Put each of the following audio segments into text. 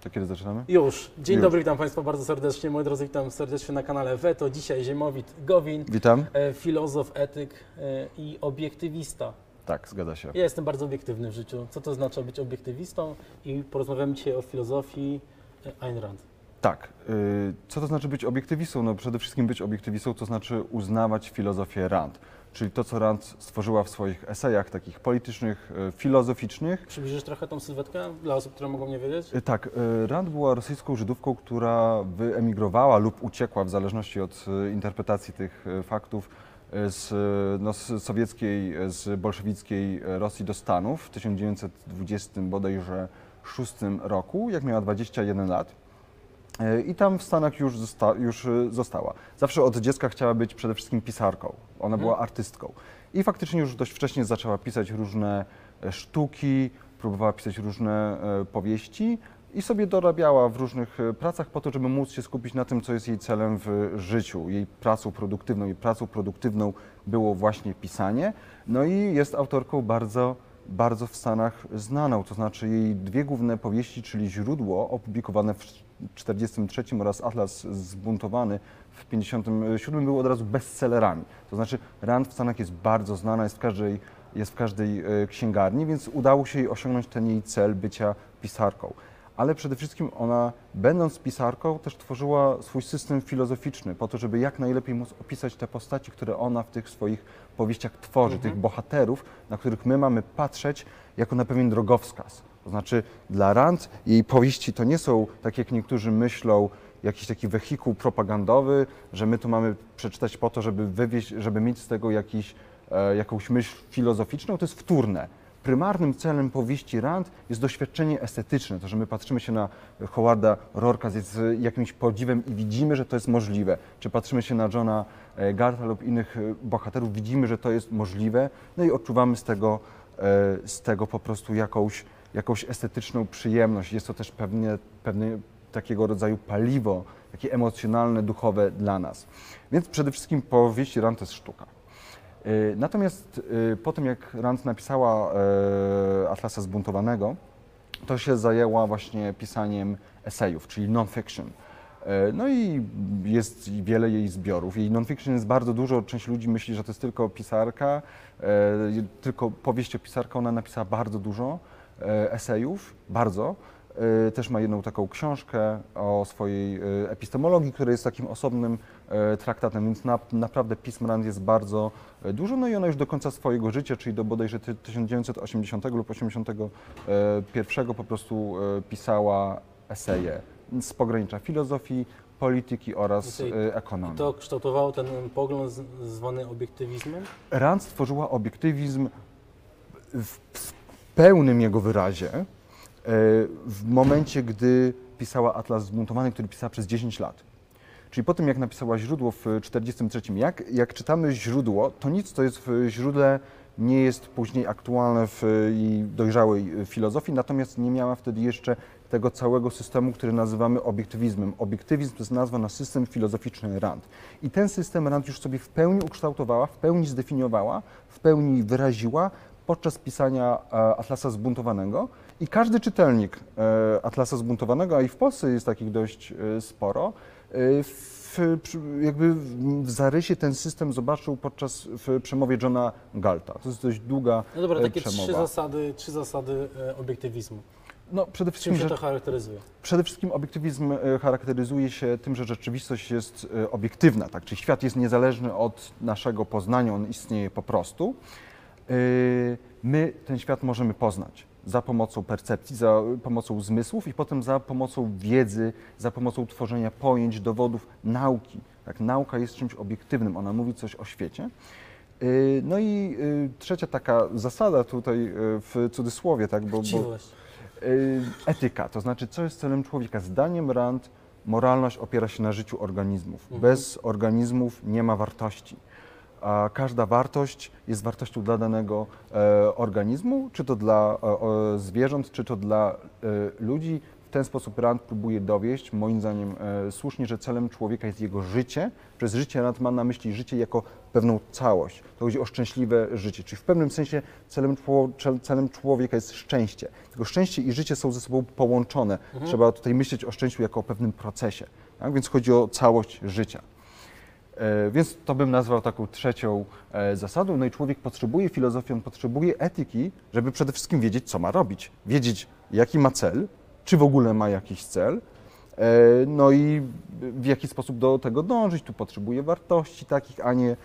To kiedy zaczynamy? Już. Dzień Już. dobry, witam Państwa bardzo serdecznie. Moi drodzy, witam serdecznie na kanale Weto. Dzisiaj Ziemowit Gowin, Witam. e, filozof, etyk e, i obiektywista. Tak, zgadza się. Ja jestem bardzo obiektywny w życiu. Co to znaczy być obiektywistą? I porozmawiamy dzisiaj o filozofii e, Ayn Rand. Tak. y, Co to znaczy być obiektywistą? No przede wszystkim być obiektywistą to znaczy uznawać filozofię Rand. Czyli to, co Rand stworzyła w swoich esejach takich politycznych, y, filozoficznych. Przybliżysz trochę tą sylwetkę dla osób, które mogą nie wiedzieć? Y, Tak, y, Rand była rosyjską Żydówką, która wyemigrowała lub uciekła, w zależności od interpretacji tych faktów, z, no, z sowieckiej, z bolszewickiej Rosji do Stanów w 1920 bodajże 6 roku, jak miała 21 lat. Y, I tam w Stanach już, zosta, już y, została. Zawsze od dziecka chciała być przede wszystkim pisarką. Ona Mhm. była artystką. I faktycznie już dość wcześnie zaczęła pisać różne e, sztuki, próbowała pisać różne e, powieści i sobie dorabiała w różnych e, pracach po to, żeby móc się skupić na tym, co jest jej celem w życiu. Jej pracą produktywną, jej pracą produktywną było właśnie pisanie. No i jest autorką bardzo bardzo w Stanach znaną, to znaczy jej dwie główne powieści, czyli Źródło, opublikowane w 1943 oraz Atlas Zbuntowany w 1957 były od razu bestsellerami. To znaczy Rand w Stanach jest bardzo znana, jest w każdej, jest w każdej e, księgarni, więc udało się jej osiągnąć ten jej cel bycia pisarką. Ale przede wszystkim ona, będąc pisarką, też tworzyła swój system filozoficzny po to, żeby jak najlepiej móc opisać te postaci, które ona w tych swoich powieściach tworzy, Mhm. tych bohaterów, na których my mamy patrzeć jako na pewien drogowskaz. To znaczy dla Rand jej powieści to nie są, tak jak niektórzy myślą, jakiś taki wehikuł propagandowy, że my to mamy przeczytać po to, żeby wywieźć, żeby mieć z tego jakiś, e, jakąś myśl filozoficzną, to jest wtórne. Prymarnym celem powieści Rand jest doświadczenie estetyczne, to, że my patrzymy się na Howarda Rorka z z jakimś podziwem i widzimy, że to jest możliwe. Czy patrzymy się na Johna e, Garta lub innych e, bohaterów, widzimy, że to jest możliwe, no i odczuwamy z tego, e, z tego po prostu jakąś, jakąś estetyczną przyjemność. Jest to też pewnie, pewne takiego rodzaju paliwo, takie emocjonalne, duchowe dla nas. Więc przede wszystkim powieści Rand to jest sztuka. Y, Natomiast y, po tym, jak Rand napisała e, Atlasa Zbuntowanego, to się zajęła właśnie pisaniem esejów, czyli non-fiction. No i jest wiele jej zbiorów. Jej non-fiction jest bardzo dużo. Część ludzi myśli, że to jest tylko pisarka, tylko powieść o pisarka. Ona napisała bardzo dużo esejów, bardzo. E, Też ma jedną taką książkę o swojej e, epistemologii, która jest takim osobnym e, traktatem, więc na, naprawdę pism Rand jest bardzo e, dużo. No i ona już do końca swojego życia, czyli do bodajże ty- 1980 lub 81 po prostu e, pisała eseje z pogranicza filozofii, polityki oraz I e, ekonomii. To kształtowało ten pogląd zwany obiektywizmem? Rand stworzyła obiektywizm w pełnym jego wyrazie e, w momencie, gdy pisała Atlas Zbuntowany, który pisała przez 10 lat. Czyli po tym, jak napisała źródło w 1943, jak, jak czytamy źródło, to nic, co jest w źródle, nie jest później aktualne w dojrzałej filozofii, natomiast nie miała wtedy jeszcze tego całego systemu, który nazywamy obiektywizmem. Obiektywizm to jest nazwa na system filozoficzny Rand. I ten system Rand już sobie w pełni ukształtowała, w pełni zdefiniowała, w pełni wyraziła podczas pisania e, Atlasa Zbuntowanego. I każdy czytelnik e, Atlasa Zbuntowanego, a i w Polsce jest takich dość e, sporo, w, jakby w zarysie ten system zobaczył podczas w przemowie Johna Galta. To jest dość długa No dobra, takie trzy przemowa. zasady, trzy zasady obiektywizmu. No, przede Czym wszystkim, się że, to charakteryzuje? przede wszystkim obiektywizm charakteryzuje się tym, że rzeczywistość jest obiektywna, tak? czyli świat jest niezależny od naszego poznania, on istnieje po prostu. My ten świat możemy poznać za pomocą percepcji, za pomocą zmysłów i potem za pomocą wiedzy, za pomocą tworzenia pojęć, dowodów, nauki. Tak? Nauka jest czymś obiektywnym, ona mówi coś o świecie. Y, No i y, trzecia taka zasada tutaj y, w cudzysłowie, tak? bo, bo etyka, to znaczy co jest celem człowieka. Zdaniem Rand moralność opiera się na życiu organizmów. Mhm. Bez organizmów nie ma wartości. A każda wartość jest wartością dla danego e, organizmu, czy to dla e, zwierząt, czy to dla e, ludzi. w ten sposób Rand próbuje dowieść, moim zdaniem słusznie, że celem człowieka jest jego życie. Przez życie Rand ma na myśli życie jako pewną całość. To chodzi o szczęśliwe życie, czyli w pewnym sensie celem, celem człowieka jest szczęście. Tylko szczęście i życie są ze sobą połączone. Trzeba tutaj myśleć o szczęściu jako o pewnym procesie. Tak? Więc chodzi o całość życia. E, Więc to bym nazwał taką trzecią e, zasadą. No i człowiek potrzebuje filozofii, on potrzebuje etyki, żeby przede wszystkim wiedzieć, co ma robić. Wiedzieć, jaki ma cel, czy w ogóle ma jakiś cel, e, no i w jaki sposób do tego dążyć. Tu potrzebuje wartości takich, a nie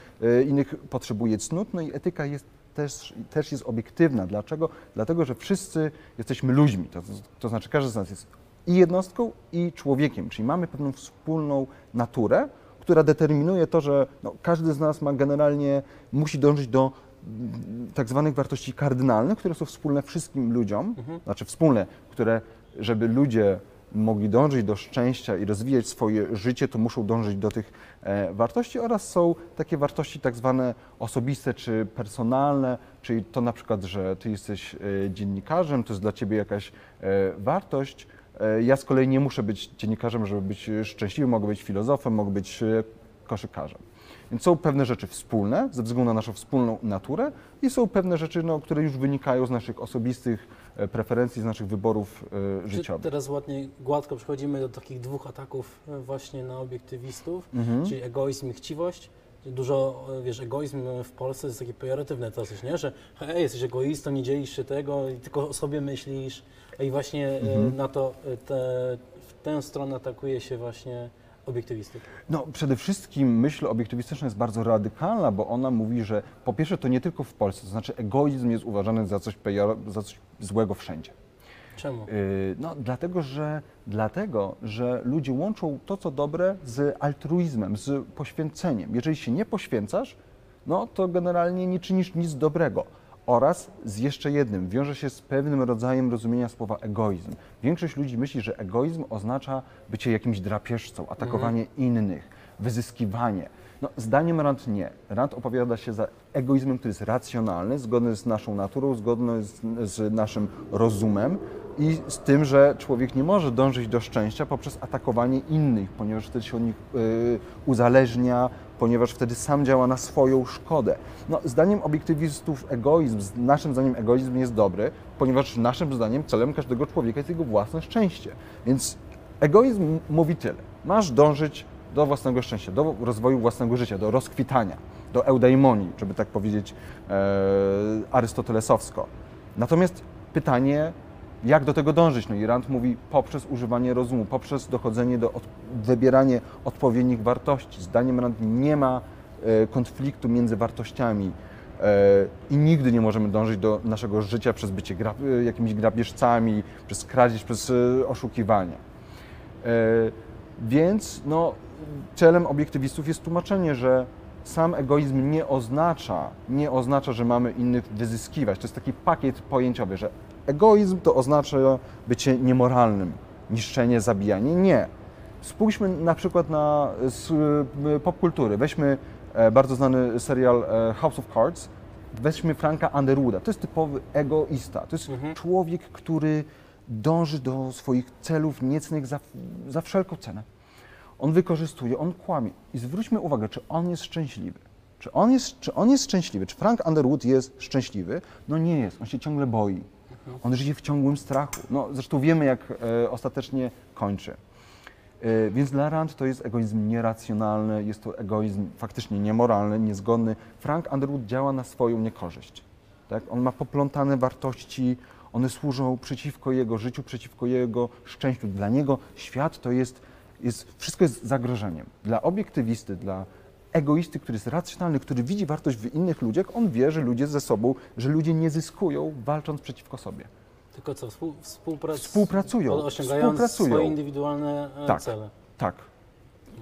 innych, potrzebuje cnót. No i etyka jest też, też jest obiektywna. Dlaczego? Dlatego, że wszyscy jesteśmy ludźmi. To, to znaczy, każdy z nas jest i jednostką, i człowiekiem, czyli mamy pewną wspólną naturę, która determinuje to, że no, każdy z nas ma generalnie, musi dążyć do mm, tak zwanych wartości kardynalnych, które są wspólne wszystkim ludziom, znaczy wspólne, które, żeby ludzie mogli dążyć do szczęścia i rozwijać swoje życie, to muszą dążyć do tych e, wartości oraz są takie wartości tak zwane osobiste czy personalne, czyli to na przykład, że ty jesteś e, dziennikarzem, to jest dla ciebie jakaś e, wartość, Ja z kolei nie muszę być dziennikarzem, żeby być e, szczęśliwy, mogę być filozofem, mogę być e, koszykarzem. Więc są pewne rzeczy wspólne ze względu na naszą wspólną naturę i są pewne rzeczy, no, które już wynikają z naszych osobistych e, preferencji, z naszych wyborów e, życiowych. teraz ładnie, gładko przechodzimy do takich dwóch ataków e, właśnie na obiektywistów, Mhm. czyli egoizm i chciwość. Dużo, e, wiesz, egoizm w Polsce jest takie pejoratywne dosyć, nie? Że hej, jesteś egoistą, nie dzielisz się tego i tylko o sobie myślisz. I właśnie e, Mhm. na to, e, te, w tę stronę atakuje się właśnie obiektywistów. No, przede wszystkim myśl obiektywistyczna jest bardzo radykalna, bo ona mówi, że po pierwsze to nie tylko w Polsce, to znaczy egoizm jest uważany za coś, pejor- za coś złego wszędzie. Czemu? Yy, No, dlatego że, dlatego, że ludzie łączą to, co dobre, z altruizmem, z poświęceniem. Jeżeli się nie poświęcasz, no to generalnie nie czynisz nic dobrego. Oraz z jeszcze jednym, wiąże się z pewnym rodzajem rozumienia słowa egoizm. Większość ludzi myśli, że egoizm oznacza bycie jakimś drapieżcą, atakowanie innych, wyzyskiwanie. No, zdaniem Rand nie. Rand opowiada się za egoizmem, który jest racjonalny, zgodny z naszą naturą, zgodny z, z naszym rozumem i z tym, że człowiek nie może dążyć do szczęścia poprzez atakowanie innych, ponieważ wtedy się od nich y, uzależnia, ponieważ wtedy sam działa na swoją szkodę. No, zdaniem obiektywistów egoizm, naszym zdaniem egoizm jest dobry, ponieważ naszym zdaniem celem każdego człowieka jest jego własne szczęście. Więc egoizm mówi tyle. Masz dążyć do własnego szczęścia, do rozwoju własnego życia, do rozkwitania, do eudaimonii, żeby tak powiedzieć e, arystotelesowsko. Natomiast pytanie, jak do tego dążyć? No i Rand mówi poprzez używanie rozumu, poprzez dochodzenie do od, wybieranie odpowiednich wartości. Zdaniem Rand nie ma e, konfliktu między wartościami e, i nigdy nie możemy dążyć do naszego życia przez bycie gra, e, jakimiś grabieżcami, przez kradzież, przez e, oszukiwanie. Więc no, celem obiektywistów jest tłumaczenie, że sam egoizm nie oznacza, nie oznacza, że mamy innych wyzyskiwać. To jest taki pakiet pojęciowy, że egoizm to oznacza bycie niemoralnym, niszczenie, zabijanie. Nie. Spójrzmy na przykład na s- y, popkultury. Weźmy e, bardzo znany serial e, House of Cards. Weźmy Franka Underwooda. To jest typowy egoista. To jest Mhm. człowiek, który dąży do swoich celów niecnych za, za wszelką cenę. On wykorzystuje, on kłamie. I zwróćmy uwagę, czy on jest szczęśliwy. Czy on jest, czy on jest szczęśliwy? Czy Frank Underwood jest szczęśliwy? No nie jest, on się ciągle boi. On żyje w ciągłym strachu. No, zresztą wiemy, jak e, ostatecznie kończy. E, Więc dla Rand to jest egoizm nieracjonalny, jest to egoizm faktycznie niemoralny, niezgodny. Frank Underwood działa na swoją niekorzyść. Tak? On ma poplątane wartości, one służą przeciwko jego życiu, przeciwko jego szczęściu. Dla niego świat to jest, jest wszystko jest zagrożeniem. Dla obiektywisty, dla egoisty, który jest racjonalny, który widzi wartość w innych ludziach, on wie, że ludzie ze sobą, że ludzie nie zyskują walcząc przeciwko sobie. Tylko co, współ, współprac... Współpracują, Osiągając współpracują. swoje indywidualne e, Tak. cele. Tak.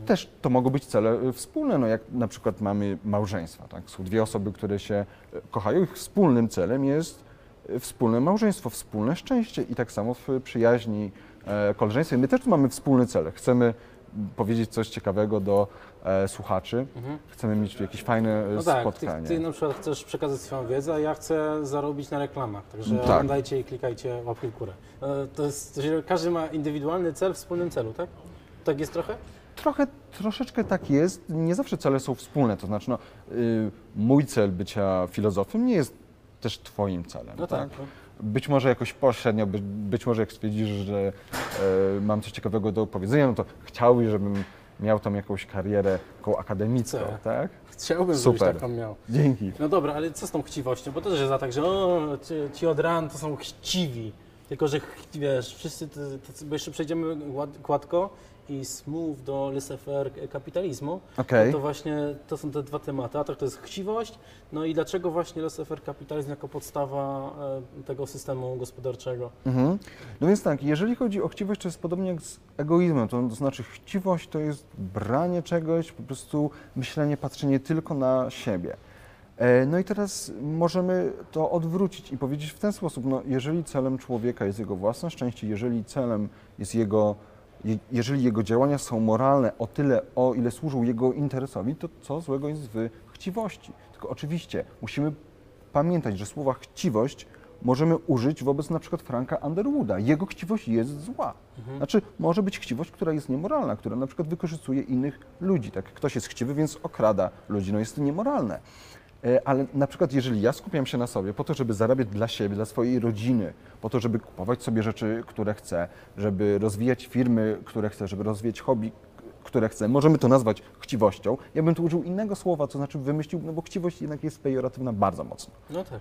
Też to mogą być cele y, wspólne, no jak na przykład mamy małżeństwa. Tak? Są dwie osoby, które się y, kochają, ich wspólnym celem jest wspólne małżeństwo, wspólne szczęście i tak samo w przyjaźni, e, koleżeństwie. My też tu mamy wspólny cel. Chcemy powiedzieć coś ciekawego do e, słuchaczy. Mhm. Chcemy mieć jakieś fajne e, No tak, ty, spotkanie. ty na przykład chcesz przekazać swoją wiedzę, a ja chcę zarobić na reklamach, także Tak. oglądajcie i klikajcie łapki w górę. E, To jest, to się, każdy ma indywidualny cel w wspólnym celu, tak? Tak jest trochę? Trochę, troszeczkę tak jest. Nie zawsze cele są wspólne. To znaczy, no, y, mój cel bycia filozofem nie jest też twoim celem. No tak. no. Być może jakoś pośrednio, być, być może jak stwierdzisz, że mam coś ciekawego do powiedzenia, no to chciałbyś, żebym miał tam jakąś karierę taką akademicką, Chcę. tak? Chciałbym, Super. żebyś taką miał. Dzięki. No dobra, ale co z tą chciwością? Bo to też jest za tak, że o, ci, ci od ran to są chciwi. Tylko, że ch- wiesz, wszyscy, te, bo jeszcze przejdziemy ład- gładko i smooth do laissez-faire kapitalizmu, Okej. no to właśnie to są te dwa tematy. A tak to jest chciwość, no i dlaczego właśnie laissez-faire kapitalizm jako podstawa e, tego systemu gospodarczego? Mhm. No więc tak, jeżeli chodzi o chciwość, to jest podobnie jak z egoizmem. To, to znaczy chciwość to jest branie czegoś, po prostu myślenie, patrzenie tylko na siebie. E, No i teraz możemy to odwrócić i powiedzieć w ten sposób, no jeżeli celem człowieka jest jego własne szczęście, jeżeli celem jest jego, je- jeżeli jego działania są moralne o tyle, o ile służą jego interesowi, to co złego jest w chciwości? Tylko oczywiście musimy pamiętać, że słowa chciwość możemy użyć wobec na przykład Franka Underwooda. Jego chciwość jest zła. Znaczy, może być chciwość, która jest niemoralna, która na przykład wykorzystuje innych ludzi. Tak, ktoś jest chciwy, więc okrada ludzi. No jest to niemoralne. E, Ale na przykład, jeżeli ja skupiam się na sobie po to, żeby zarabiać dla siebie, dla swojej rodziny, po to, żeby kupować sobie rzeczy, które chcę, żeby rozwijać firmy, które chcę, żeby rozwijać hobby, które chcę, możemy to nazwać chciwością. Ja bym tu użył innego słowa, to znaczy wymyślił, no bo chciwość jednak jest pejoratywna bardzo mocno. No tak.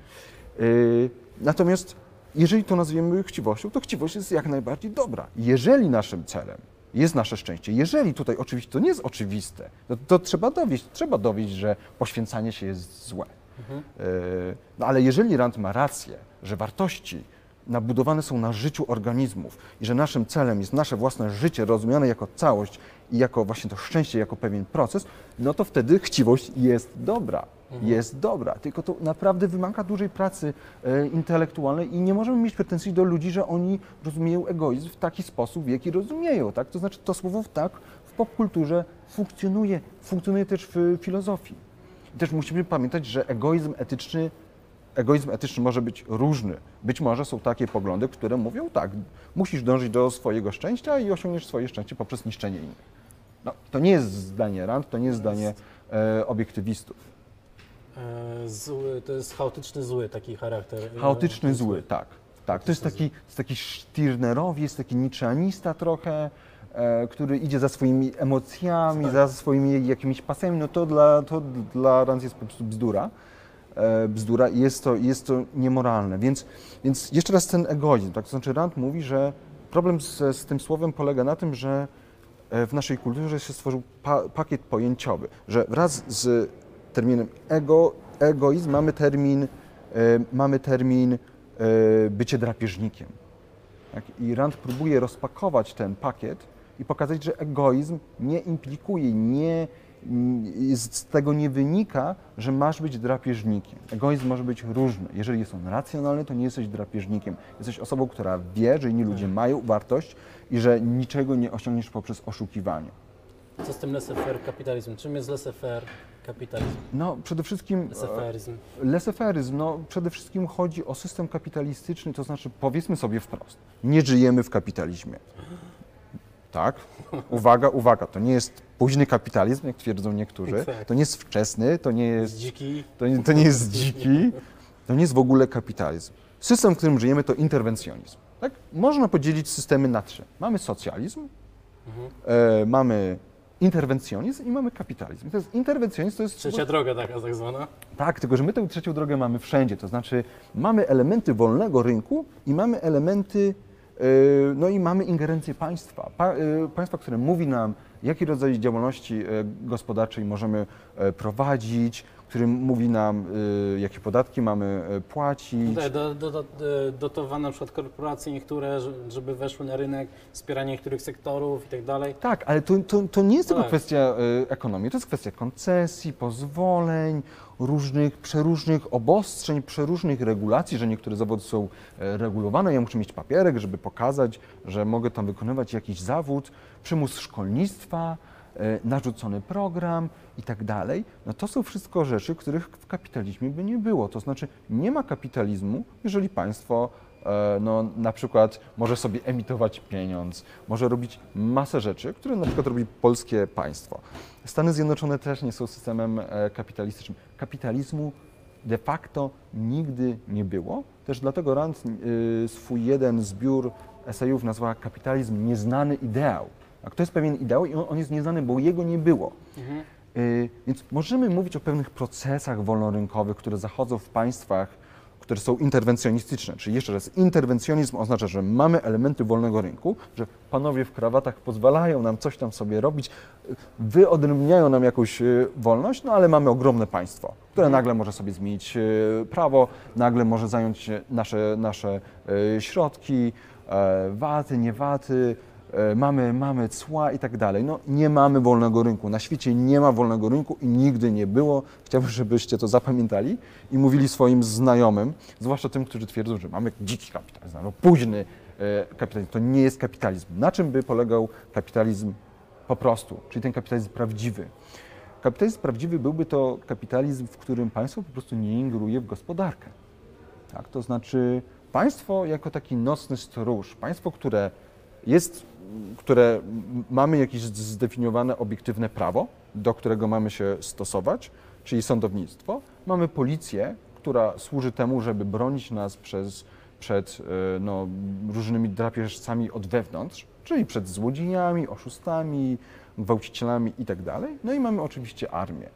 Yy, Natomiast jeżeli to nazwiemy chciwością, to chciwość jest jak najbardziej dobra. Jeżeli naszym celem jest nasze szczęście, jeżeli tutaj oczywiście to nie jest oczywiste, to, to trzeba dowieść, trzeba dowieść, że poświęcanie się jest złe. Mhm. Yy, No ale jeżeli Rand ma rację, że wartości nabudowane są na życiu organizmów i że naszym celem jest nasze własne życie rozumiane jako całość i jako właśnie to szczęście, jako pewien proces, no to wtedy chciwość jest dobra. Jest dobra, tylko to naprawdę wymaga dużej pracy e, intelektualnej i nie możemy mieć pretensji do ludzi, że oni rozumieją egoizm w taki sposób, w jaki rozumieją. Tak? To znaczy to słowo tak w popkulturze funkcjonuje, funkcjonuje też w filozofii. I też musimy pamiętać, że egoizm etyczny, egoizm etyczny może być różny. Być może są takie poglądy, które mówią tak, musisz dążyć do swojego szczęścia i osiągniesz swoje szczęście poprzez niszczenie innych. No, to nie jest zdanie Rand, to nie jest zdanie e, obiektywistów. E, zły, to jest chaotyczny, zły taki charakter. e, Chaotyczny, zły, tak. tak. To jest taki, to jest taki Stirnerowiec, jest taki niczeanista trochę, e, który idzie za swoimi emocjami, za swoimi jakimiś pasjami, no to dla, to dla Rand jest po prostu bzdura. E, bzdura i jest to, jest to niemoralne. Więc, więc jeszcze raz ten egoizm, tak? To znaczy Rand mówi, że problem z, z tym słowem polega na tym, że e, w naszej kulturze się stworzył pa, pakiet pojęciowy, że wraz z terminem ego, egoizm mamy termin, e, mamy termin bycie drapieżnikiem. Tak? I Rand próbuje rozpakować ten pakiet i pokazać, że egoizm nie implikuje, nie, z tego nie wynika, że masz być drapieżnikiem. Egoizm może być różny. Jeżeli jest on racjonalny, to nie jesteś drapieżnikiem. Jesteś osobą, która wie, że inni ludzie mają wartość i że niczego nie osiągniesz poprzez oszukiwanie. Co z tym laissez-faire kapitalizm? Czym jest laissez-faire kapitalizm? No, przede wszystkim e, Laissez-faireizm. Leseferyzm, no przede wszystkim chodzi o system kapitalistyczny, to znaczy powiedzmy sobie wprost, nie żyjemy w kapitalizmie. Tak? Uwaga, uwaga, to nie jest późny kapitalizm, jak twierdzą niektórzy, to nie jest wczesny, to nie Jest dziki. to nie, to nie jest dziki, to nie jest w ogóle kapitalizm. System, w którym żyjemy, to interwencjonizm. Tak? Można podzielić systemy na trzy. Mamy socjalizm, Mhm. e, mamy interwencjonizm i mamy kapitalizm. I to jest interwencjonizm, to jest Trzecia droga taka tak zwana. tak, tylko że my tę trzecią drogę mamy wszędzie. To znaczy mamy elementy wolnego rynku i mamy elementy, no i mamy ingerencję państwa. Pa, yy, państwa, które mówi nam, jaki rodzaj działalności yy, gospodarczej możemy prowadzić, który mówi nam, y, jakie podatki mamy y, płacić. Tutaj do, do, do, dotowane na przykład korporacje niektóre, że- żeby weszły na rynek, wspieranie niektórych sektorów i tak dalej. Tak, ale to, to, to nie jest tylko Tak. kwestia y, ekonomii, to jest kwestia koncesji, pozwoleń, różnych, przeróżnych obostrzeń, przeróżnych regulacji, że niektóre zawody są e, regulowane. Ja muszę mieć papierek, żeby pokazać, że mogę tam wykonywać jakiś zawód, przymus szkolnictwa, narzucony program i tak dalej. No to są wszystko rzeczy, których w kapitalizmie by nie było. To znaczy nie ma kapitalizmu, jeżeli państwo e, no, na przykład może sobie emitować pieniądz, może robić masę rzeczy, które na przykład robi polskie państwo. Stany Zjednoczone też nie są systemem e, kapitalistycznym. Kapitalizmu de facto nigdy nie było. Też dlatego Rand y, swój jeden zbiór esejów nazwała kapitalizm nieznany ideał. Tak, to jest pewien ideał i on, on jest nieznany, bo jego nie było. Mhm. Y, Więc możemy mówić o pewnych procesach wolnorynkowych, które zachodzą w państwach, które są interwencjonistyczne. Czyli jeszcze raz, interwencjonizm oznacza, że mamy elementy wolnego rynku, że panowie w krawatach pozwalają nam coś tam sobie robić, y, wyodrębniają nam jakąś y, wolność, no ale mamy ogromne państwo, które nagle może sobie zmienić y, prawo, nagle może zająć nasze, nasze środki, e, waty, nie waty, mamy, mamy cła i tak dalej. No, nie mamy wolnego rynku. Na świecie nie ma wolnego rynku i nigdy nie było. Chciałbym, żebyście to zapamiętali i mówili swoim znajomym, zwłaszcza tym, którzy twierdzą, że mamy dziki kapitalizm, późny e, kapitalizm. To nie jest kapitalizm. Na czym by polegał kapitalizm po prostu, czyli ten kapitalizm prawdziwy? Kapitalizm prawdziwy byłby to kapitalizm, w którym państwo po prostu nie ingeruje w gospodarkę. Tak? To znaczy państwo jako taki nocny stróż, państwo, które jest, które mamy jakieś zdefiniowane obiektywne prawo, do którego mamy się stosować, czyli sądownictwo. Mamy policję, która służy temu, żeby bronić nas przez, przed e, no, różnymi drapieżcami od wewnątrz, czyli przed złodziejami, oszustami, gwałcicielami itd. No i mamy oczywiście armię.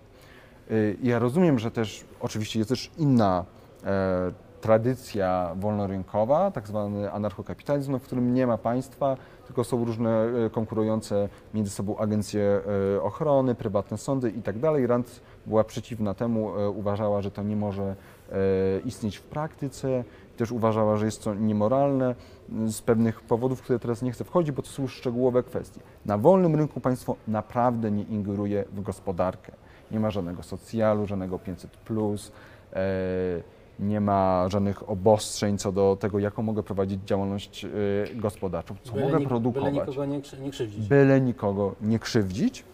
Y, Ja rozumiem, że też oczywiście jest też inna e, tradycja wolnorynkowa, tak zwany anarchokapitalizm, w którym nie ma państwa, tylko są różne e, konkurujące między sobą agencje e, ochrony, prywatne sądy i tak. Rand była przeciwna temu, e, uważała, że to nie może istnieć w praktyce, też uważała, że jest to niemoralne z pewnych powodów, które teraz nie chcę wchodzić, bo to są szczegółowe kwestie. Na wolnym rynku państwo naprawdę nie ingeruje w gospodarkę. Nie ma żadnego socjalu, żadnego 500, e, nie ma żadnych obostrzeń co do tego, jaką mogę prowadzić działalność e, gospodarczą, co mogę nik- byle produkować. nikogo nie, krzy- nie krzywdzić. Byle nikogo nie krzywdzić.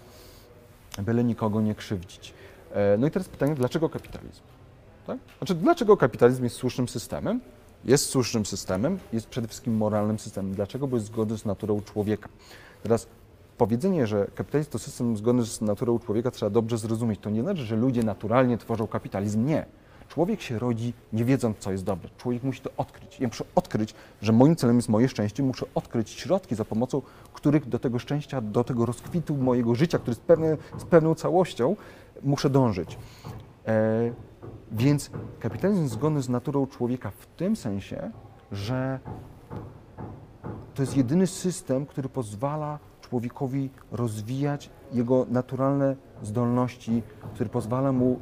Byle nikogo nie krzywdzić. E, No i teraz pytanie, dlaczego kapitalizm? Tak? Znaczy, dlaczego kapitalizm jest słusznym systemem? Jest słusznym systemem, jest przede wszystkim moralnym systemem. Dlaczego? Bo jest zgodny z naturą człowieka. Teraz powiedzenie, że kapitalizm to system zgodny z naturą człowieka trzeba dobrze zrozumieć. To nie znaczy, że ludzie naturalnie tworzą kapitalizm. Nie. Człowiek się rodzi nie wiedząc, co jest dobre. Człowiek musi to odkryć. Ja muszę odkryć, że moim celem jest moje szczęście. Muszę odkryć środki, za pomocą których do tego szczęścia, do tego rozkwitu mojego życia, który jest pewne, z pewną całością, muszę dążyć. E, więc kapitalizm jest zgodny z naturą człowieka w tym sensie, że to jest jedyny system, który pozwala człowiekowi rozwijać jego naturalne zdolności, który pozwala mu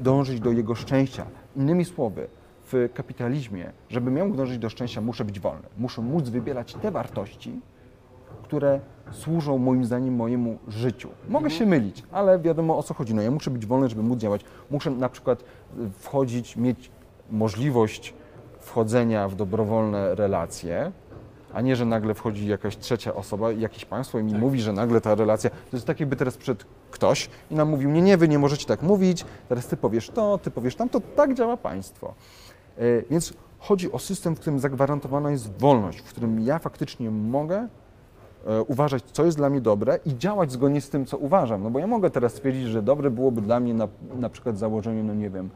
dążyć do jego szczęścia. Innymi słowy, w kapitalizmie, żeby miał dążyć do szczęścia, muszę być wolny. Muszę móc wybierać te wartości, które służą moim zdaniem mojemu życiu. Mogę się mylić, ale wiadomo o co chodzi. No ja muszę być wolny, żeby móc działać. Muszę na przykład y, wchodzić, mieć możliwość wchodzenia w dobrowolne relacje, a nie, że nagle wchodzi jakaś trzecia osoba, jakieś państwo i mi Tak. mówi, że nagle ta relacja, to jest tak jakby teraz przed ktoś i nam mówił, nie, nie, wy nie możecie tak mówić, teraz ty powiesz to, ty powiesz tam, to tak działa państwo. Y, Więc chodzi o system, w którym zagwarantowana jest wolność, w którym ja faktycznie mogę e, uważać, co jest dla mnie dobre i działać zgodnie z tym, co uważam. No bo ja mogę teraz stwierdzić, że dobre byłoby dla mnie na, na przykład założenie, no nie wiem,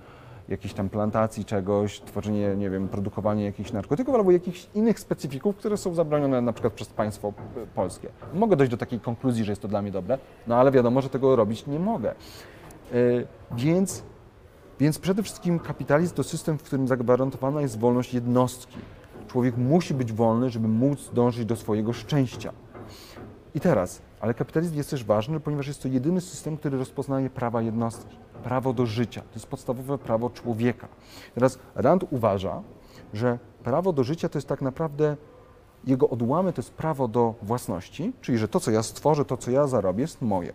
jakiejś tam plantacji czegoś, tworzenie, nie wiem, produkowanie jakichś narkotyków albo jakichś innych specyfików, które są zabronione na przykład przez państwo p- polskie. Mogę dojść do takiej konkluzji, że jest to dla mnie dobre, no ale wiadomo, że tego robić nie mogę. E, Więc więc przede wszystkim kapitalizm to system, w którym zagwarantowana jest wolność jednostki. Człowiek musi być wolny, żeby móc dążyć do swojego szczęścia. I teraz, ale kapitalizm jest też ważny, ponieważ jest to jedyny system, który rozpoznaje prawa jednostki. prawo do życia. To jest podstawowe prawo człowieka. Teraz Rand uważa, że prawo do życia to jest tak naprawdę jego odłamek to jest prawo do własności, czyli że to, co ja stworzę, to, co ja zarobię, jest moje.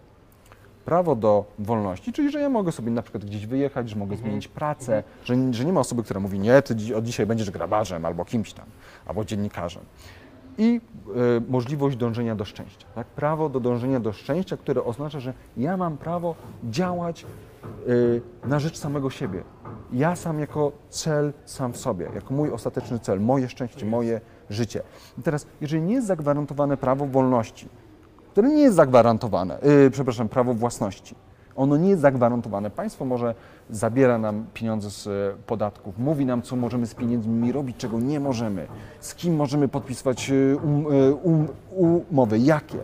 Prawo do wolności, czyli że ja mogę sobie na przykład gdzieś wyjechać, że mogę zmienić pracę, że, że nie ma osoby, która mówi, nie, ty od dzisiaj będziesz grabarzem albo kimś tam, albo dziennikarzem. I y, możliwość dążenia do szczęścia. Tak? Prawo do dążenia do szczęścia, które oznacza, że ja mam prawo działać y, na rzecz samego siebie. Ja sam jako cel sam w sobie, jako mój ostateczny cel, moje szczęście, moje życie. I teraz, jeżeli nie jest zagwarantowane prawo wolności, które nie jest zagwarantowane, yy, przepraszam, prawo własności. Ono nie jest zagwarantowane. Państwo może zabiera nam pieniądze z e, podatków, mówi nam, co możemy z pieniędzmi robić, czego nie możemy, z kim możemy podpisywać e, um, e, um, umowy, jakie.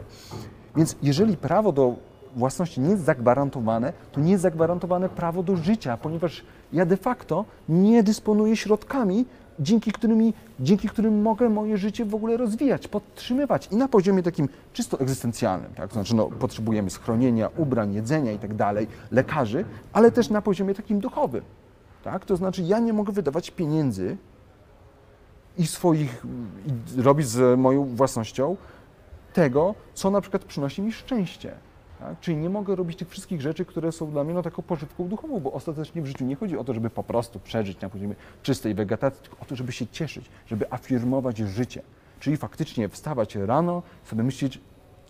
Więc jeżeli prawo do własności nie jest zagwarantowane, to nie jest zagwarantowane prawo do życia, ponieważ ja de facto nie dysponuję środkami, dzięki, którymi, dzięki którym mogę moje życie w ogóle rozwijać, podtrzymywać i na poziomie takim czysto egzystencjalnym, tak? Znaczy no, potrzebujemy schronienia, ubrań, jedzenia i tak dalej, lekarzy, ale też na poziomie takim duchowym, tak? To znaczy ja nie mogę wydawać pieniędzy i swoich, i robić z moją własnością tego, co na przykład przynosi mi szczęście. Tak? Czyli nie mogę robić tych wszystkich rzeczy, które są dla mnie no, taką pożywką duchową, bo ostatecznie w życiu nie chodzi o to, żeby po prostu przeżyć na poziomie czystej wegetacji, tylko o to, żeby się cieszyć, żeby afirmować życie. Czyli faktycznie wstawać rano, sobie myśleć,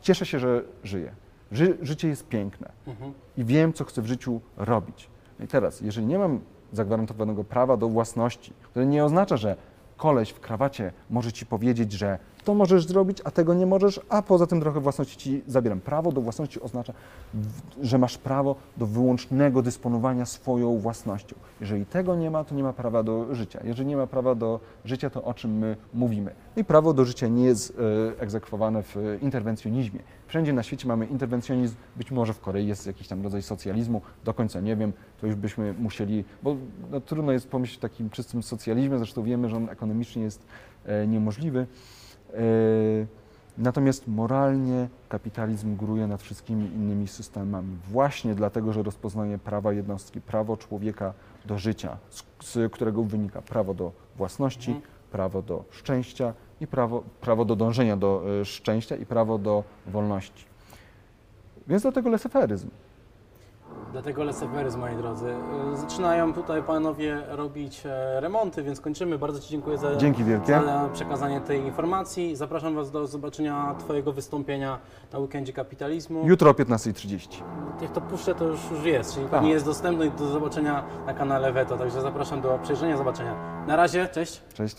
cieszę się, że żyję. Ży, życie jest piękne Mhm. i wiem, co chcę w życiu robić. No i teraz, jeżeli nie mam zagwarantowanego prawa do własności, które nie oznacza, że koleś w krawacie może ci powiedzieć, że to możesz zrobić, a tego nie możesz, a poza tym trochę własności ci zabieram. Prawo do własności oznacza, że masz prawo do wyłącznego dysponowania swoją własnością. Jeżeli tego nie ma, to nie ma prawa do życia. Jeżeli nie ma prawa do życia, to o czym my mówimy? I prawo do życia nie jest e, egzekwowane w interwencjonizmie. Wszędzie na świecie mamy interwencjonizm, być może w Korei jest jakiś tam rodzaj socjalizmu, do końca nie wiem, to już byśmy musieli, bo no, trudno jest pomyśleć o takim czystym socjalizmie, zresztą wiemy, że on ekonomicznie jest e, niemożliwy. E, Natomiast moralnie kapitalizm góruje nad wszystkimi innymi systemami, właśnie dlatego, że rozpoznaje prawa jednostki, prawo człowieka do życia, z, z którego wynika prawo do własności, Mhm. prawo do szczęścia i prawo, prawo do dążenia do e, szczęścia i prawo do wolności. Więc dlatego leseferyzm. Dlatego leseferyzm, moi drodzy. Y, Zaczynają tutaj panowie robić e, remonty, więc kończymy. Bardzo Ci dziękuję za, Dzięki wielkie. za przekazanie tej informacji. Zapraszam Was do zobaczenia Twojego wystąpienia na weekendzie kapitalizmu. Jutro o 15.30. Jak to puszczę, to już, już jest, czyli Tak. pewnie jest dostępny do zobaczenia na kanale Veto. Także zapraszam do przejrzenia, zobaczenia. Na razie, cześć. Cześć.